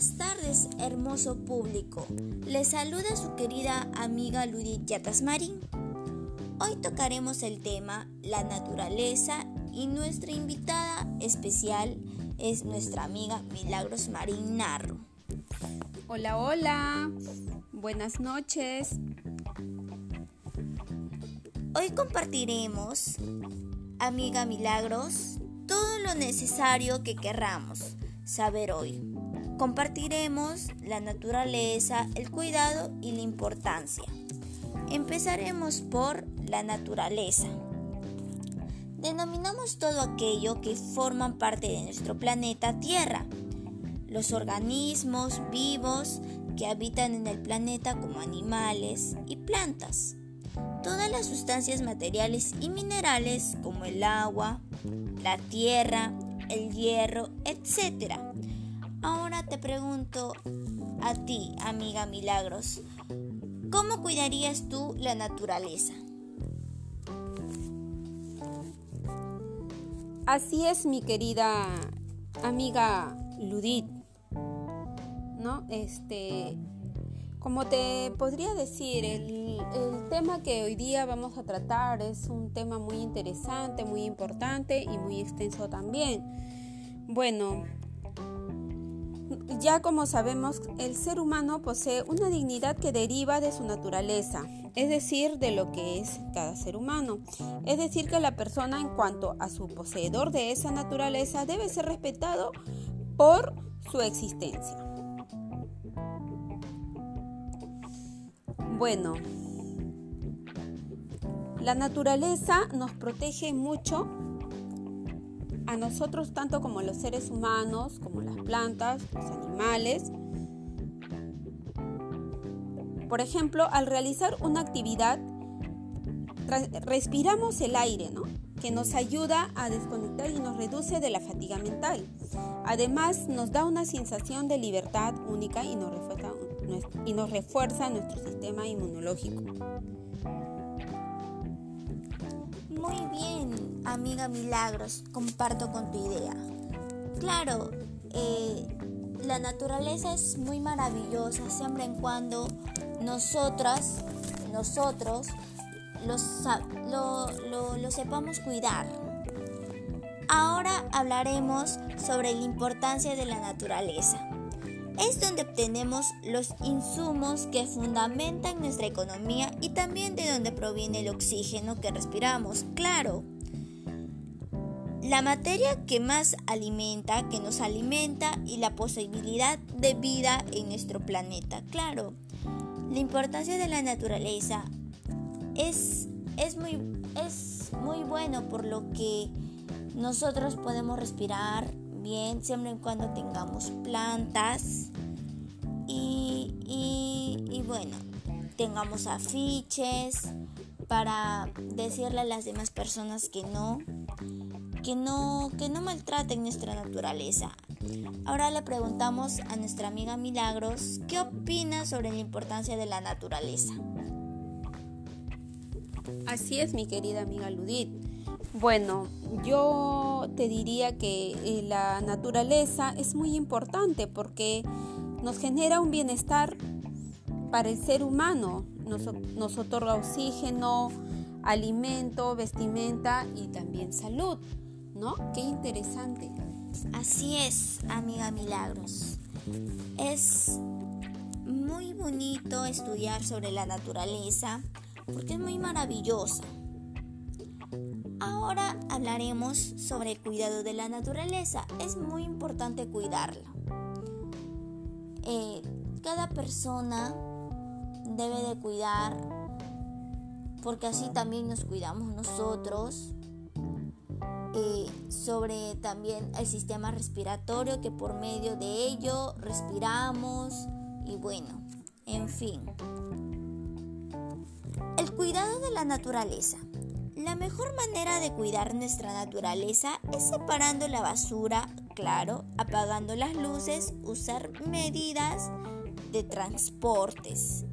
Buenas tardes, hermoso público. Les saluda su querida amiga Ludit Yatasmarín. Hoy tocaremos el tema la naturaleza y nuestra invitada especial es nuestra amiga Milagros Marín Narro. Hola, hola. Buenas noches. Hoy compartiremos, amiga Milagros, todo lo necesario que querramos saber hoy. Compartiremos la naturaleza, el cuidado y la importancia. Empezaremos por la naturaleza. Denominamos todo aquello que forman parte de nuestro planeta Tierra. Los organismos vivos que habitan en el planeta como animales y plantas. Todas las sustancias materiales y minerales como el agua, la tierra, el hierro, etc. Ahora te pregunto a ti, amiga Milagros, ¿cómo cuidarías tú la naturaleza? Así es, mi querida amiga Ludit. ¿No? Este, como te podría decir, el, el, tema que hoy día vamos a tratar es un tema muy interesante, muy importante y muy extenso también. Bueno, ya como sabemos, el ser humano posee una dignidad que deriva de su naturaleza, es decir, de lo que es cada ser humano. Es decir, que la persona en cuanto a su poseedor de esa naturaleza debe ser respetado por su existencia. Bueno, la naturaleza nos protege mucho a nosotros tanto como los seres humanos, como las plantas, los animales. Por ejemplo, al realizar una actividad, respiramos el aire, ¿no? que nos ayuda a desconectar y nos reduce de la fatiga mental. Además, nos da una sensación de libertad única y nos refuerza, y nos refuerza nuestro sistema inmunológico. Amiga Milagros, comparto con tu idea. Claro, eh, la naturaleza es muy maravillosa siempre en cuando nosotras, nosotros, lo, lo sepamos cuidar. Ahora hablaremos sobre la importancia de la naturaleza es donde obtenemos los insumos que fundamentan nuestra economía y también de donde proviene el oxígeno que respiramos, claro. La materia que más alimenta, que nos alimenta y la posibilidad de vida en nuestro planeta, claro. La importancia de la naturaleza es, es, muy, es muy bueno por lo que nosotros podemos respirar, bien siempre y cuando tengamos plantas y, y, bueno, tengamos afiches para decirle a las demás personas que no, que no, que no maltraten nuestra naturaleza. Ahora le preguntamos a nuestra amiga Milagros qué opina sobre la importancia de la naturaleza. Así es, mi querida amiga Ludit. Bueno, yo te diría que eh, la naturaleza es muy importante porque nos genera un bienestar para el ser humano, nos, nos otorga oxígeno, alimento, vestimenta y también salud, ¿no? Qué interesante. Así es, amiga Milagros. Es muy bonito estudiar sobre la naturaleza porque es muy maravillosa. Ahora hablaremos sobre el cuidado de la naturaleza. Es muy importante cuidarla. Eh, cada persona debe de cuidar porque así también nos cuidamos nosotros. Sobre también el sistema respiratorio que por medio de ello respiramos y bueno, en fin. El cuidado de la naturaleza. La mejor manera de cuidar nuestra naturaleza es separando la basura, claro, apagando las luces, usar medidas de transportes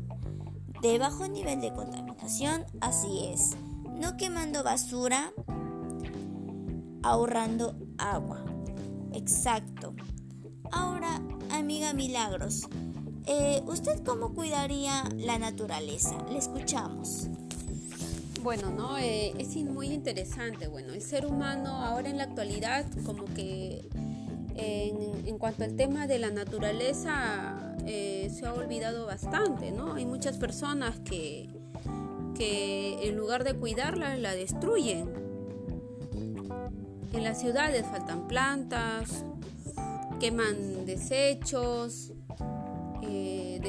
de bajo nivel de contaminación, así es, no quemando basura, ahorrando agua. Exacto. Ahora, amiga Milagros, eh, ¿usted cómo cuidaría la naturaleza? Le escuchamos. Bueno, ¿no? Eh, es muy interesante. Bueno, el ser humano ahora en la actualidad como que en, cuanto al tema de la naturaleza eh, se ha olvidado bastante, ¿no? Hay muchas personas que, que en lugar de cuidarla la destruyen. En las ciudades faltan plantas, queman desechos, eh,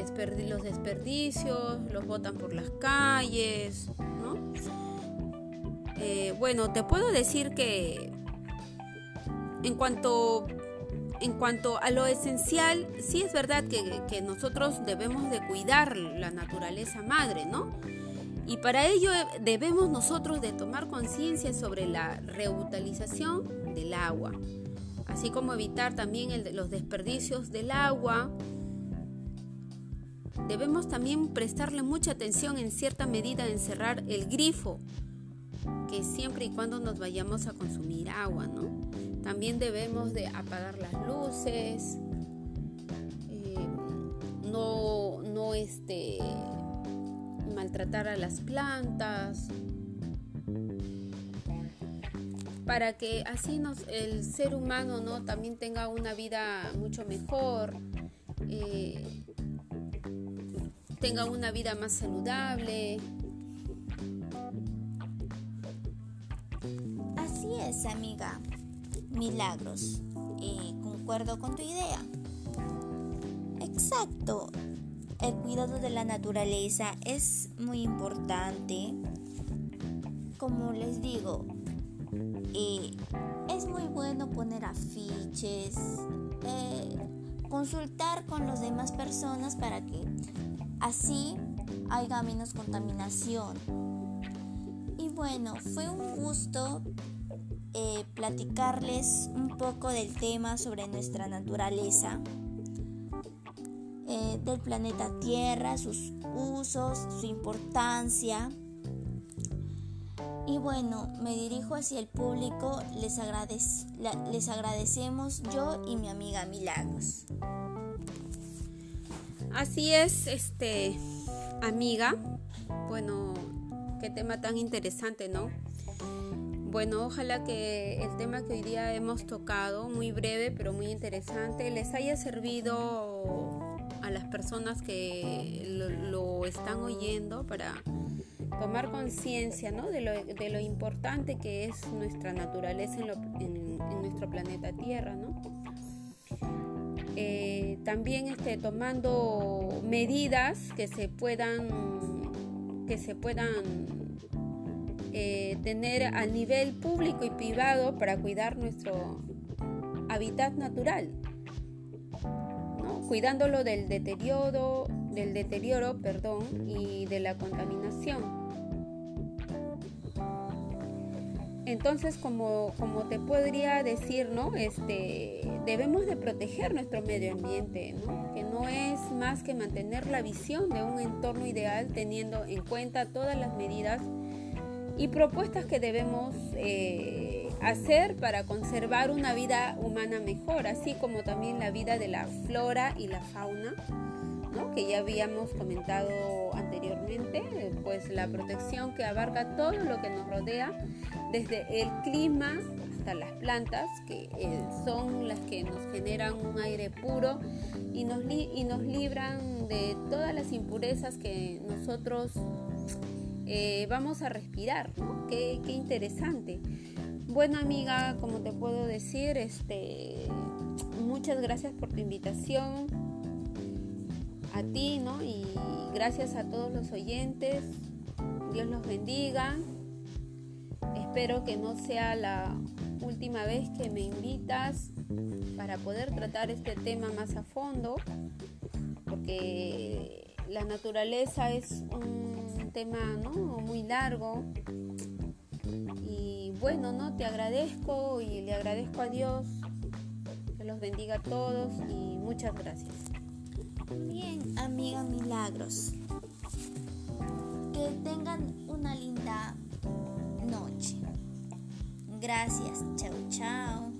los desperdicios, los botan por las calles, ¿no? Eh, bueno, te puedo decir que en cuanto en cuanto a lo esencial, sí es verdad que, nosotros debemos de cuidar la naturaleza madre, ¿no? Y para ello debemos nosotros de tomar conciencia sobre la reutilización del agua, así como evitar también los desperdicios del agua. Debemos también prestarle mucha atención en cierta medida en cerrar el grifo, que siempre y cuando nos vayamos a consumir agua, ¿no? También debemos de apagar las luces, eh, no, no este, maltratar a las plantas, para que así nos, el ser humano ¿no? también tenga una vida mucho mejor, eh, tenga una vida más saludable. Así es, amiga milagros. Eh, concuerdo con tu idea. Exacto. El cuidado de la naturaleza es muy importante. Como les digo, eh, es muy bueno poner afiches, eh, consultar con las demás personas para que así haya menos contaminación. Y bueno, fue un gusto eh, platicarles un poco del tema sobre nuestra naturaleza, eh, del planeta Tierra, sus usos, su importancia. Y bueno, me dirijo hacia el público, les, les agradecemos yo y mi amiga Milagros. Así es, este amiga. Bueno, qué tema tan interesante, ¿no? Bueno, ojalá que el tema que hoy día hemos tocado, muy breve pero muy interesante, les haya servido a las personas que lo, están oyendo para tomar conciencia ¿no? de, lo, importante que es nuestra naturaleza en, nuestro planeta Tierra. ¿no? Eh, también este, tomando medidas que se puedan, que se puedan eh, tener a nivel público y privado para cuidar nuestro hábitat natural, cuidándolo del deterioro, del deterioro perdón, y de la contaminación. Entonces, como, como, te podría decir, ¿no? Este, debemos de proteger nuestro medio ambiente, que no es más que mantener la visión de un entorno ideal teniendo en cuenta todas las medidas y propuestas que debemos eh, hacer para conservar una vida humana mejor, así como también la vida de la flora y la fauna, que ya habíamos comentado anteriormente, pues la protección que abarca todo lo que nos rodea, desde el clima hasta las plantas, que eh, son las que nos generan un aire puro y nos, y nos libran de todas las impurezas que nosotros eh, vamos a respirar, ¿no? Qué, interesante. Bueno amiga, como te puedo decir, este, muchas gracias por tu invitación a ti, ¿no? Y gracias a todos los oyentes. Dios los bendiga. Espero que no sea la última vez que me invitas para poder tratar este tema más a fondo, porque la naturaleza es un tema ¿no? muy largo. Bueno, ¿no? Te agradezco y le agradezco a Dios. Que los bendiga a todos y muchas gracias. Bien, amiga Milagros. Que tengan una linda noche. Gracias. Chao, chao.